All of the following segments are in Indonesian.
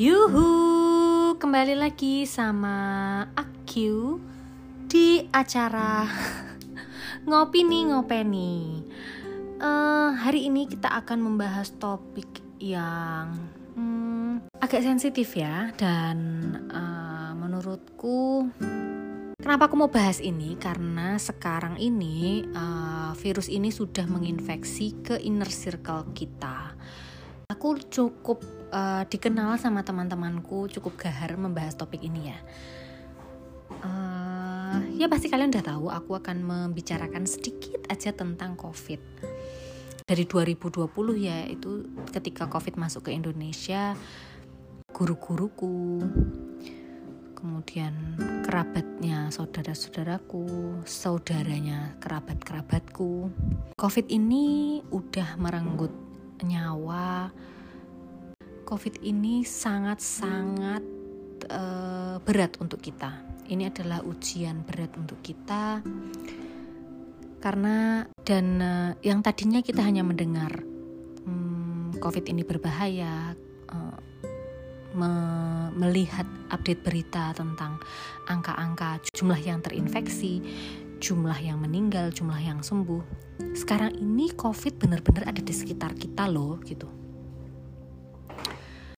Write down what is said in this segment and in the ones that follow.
Yuhu, kembali lagi sama aku di acara ngopi nih ngopeni. Uh, hari ini kita akan membahas topik yang hmm, agak sensitif ya dan uh, menurutku kenapa aku mau bahas ini karena sekarang ini uh, virus ini sudah menginfeksi ke inner circle kita. Aku cukup uh, dikenal sama teman-temanku cukup gahar membahas topik ini ya. Uh, ya pasti kalian udah tahu aku akan membicarakan sedikit aja tentang COVID. Dari 2020 ya itu ketika COVID masuk ke Indonesia, guru-guruku, kemudian kerabatnya saudara-saudaraku, saudaranya kerabat-kerabatku. COVID ini udah merenggut nyawa, COVID ini sangat-sangat uh, berat untuk kita. Ini adalah ujian berat untuk kita karena dan uh, yang tadinya kita hanya mendengar um, COVID ini berbahaya, uh, me melihat update berita tentang angka-angka jumlah yang terinfeksi, jumlah yang meninggal, jumlah yang sembuh. Sekarang ini COVID benar-benar ada di sekitar kita loh, gitu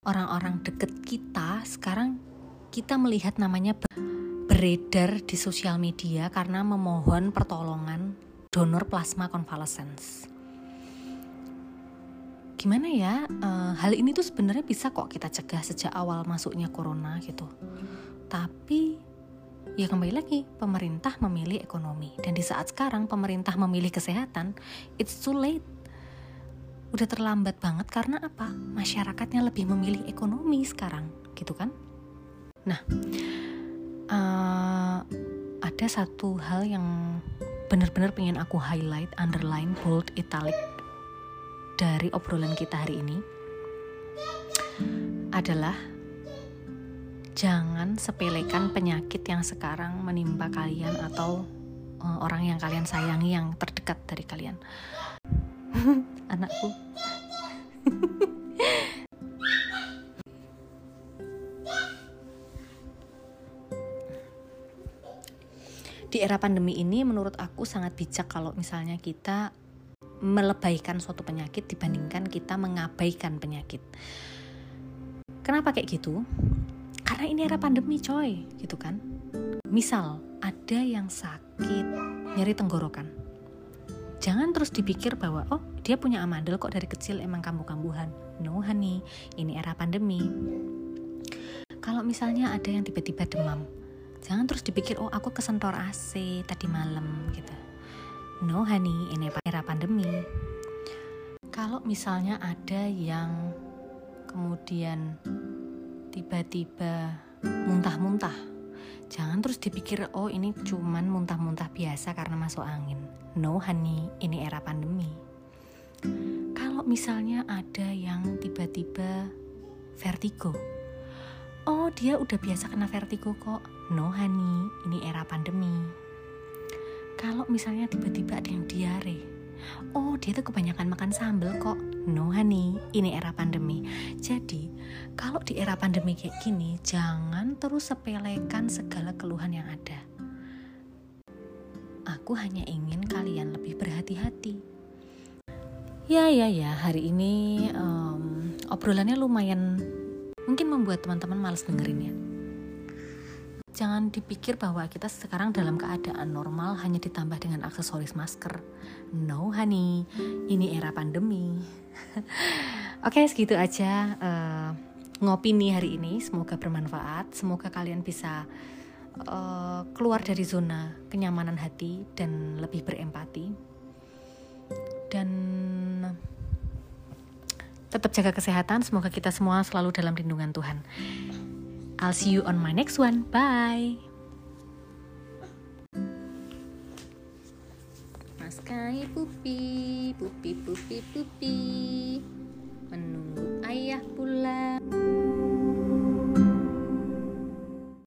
orang-orang deket kita sekarang kita melihat namanya beredar di sosial media karena memohon pertolongan donor plasma convalescence. Gimana ya, e, hal ini tuh sebenarnya bisa kok kita cegah sejak awal masuknya corona gitu. Tapi ya kembali lagi pemerintah memilih ekonomi dan di saat sekarang pemerintah memilih kesehatan, it's too late udah terlambat banget karena apa? Masyarakatnya lebih memilih ekonomi sekarang, gitu kan? Nah, uh, ada satu hal yang benar-benar pengen aku highlight, underline, bold, italic dari obrolan kita hari ini adalah jangan sepelekan penyakit yang sekarang menimpa kalian atau uh, orang yang kalian sayangi yang terdekat dari kalian. anakku di era pandemi ini menurut aku sangat bijak kalau misalnya kita melebaikan suatu penyakit dibandingkan kita mengabaikan penyakit. Kenapa kayak gitu? Karena ini era pandemi coy, gitu kan. Misal ada yang sakit nyeri tenggorokan. Jangan terus dipikir bahwa oh dia punya amandel kok dari kecil emang kambuh-kambuhan. No honey, ini era pandemi. Kalau misalnya ada yang tiba-tiba demam, jangan terus dipikir oh aku kesentor AC tadi malam gitu. No honey, ini era pandemi. Kalau misalnya ada yang kemudian tiba-tiba muntah-muntah, jangan terus dipikir oh ini cuman muntah-muntah biasa karena masuk angin. No honey, ini era pandemi. Kalau misalnya ada yang tiba-tiba vertigo, oh dia udah biasa kena vertigo kok. No honey, ini era pandemi. Kalau misalnya tiba-tiba ada yang diare, oh dia tuh kebanyakan makan sambal kok. No honey, ini era pandemi. Jadi kalau di era pandemi kayak gini, jangan terus sepelekan segala keluhan yang ada. Aku hanya ingin kalian lebih berhati-hati Ya ya ya, hari ini um, obrolannya lumayan mungkin membuat teman-teman males dengerin ya. Jangan dipikir bahwa kita sekarang dalam keadaan normal hanya ditambah dengan aksesoris masker. No honey, ini era pandemi. Oke, okay, segitu aja uh, ngopi nih hari ini. Semoga bermanfaat. Semoga kalian bisa uh, keluar dari zona kenyamanan hati dan lebih berempati dan tetap jaga kesehatan. Semoga kita semua selalu dalam lindungan Tuhan. I'll see you on my next one. Bye. Pupi, pupi, pupi, pupi, menunggu ayah pulang.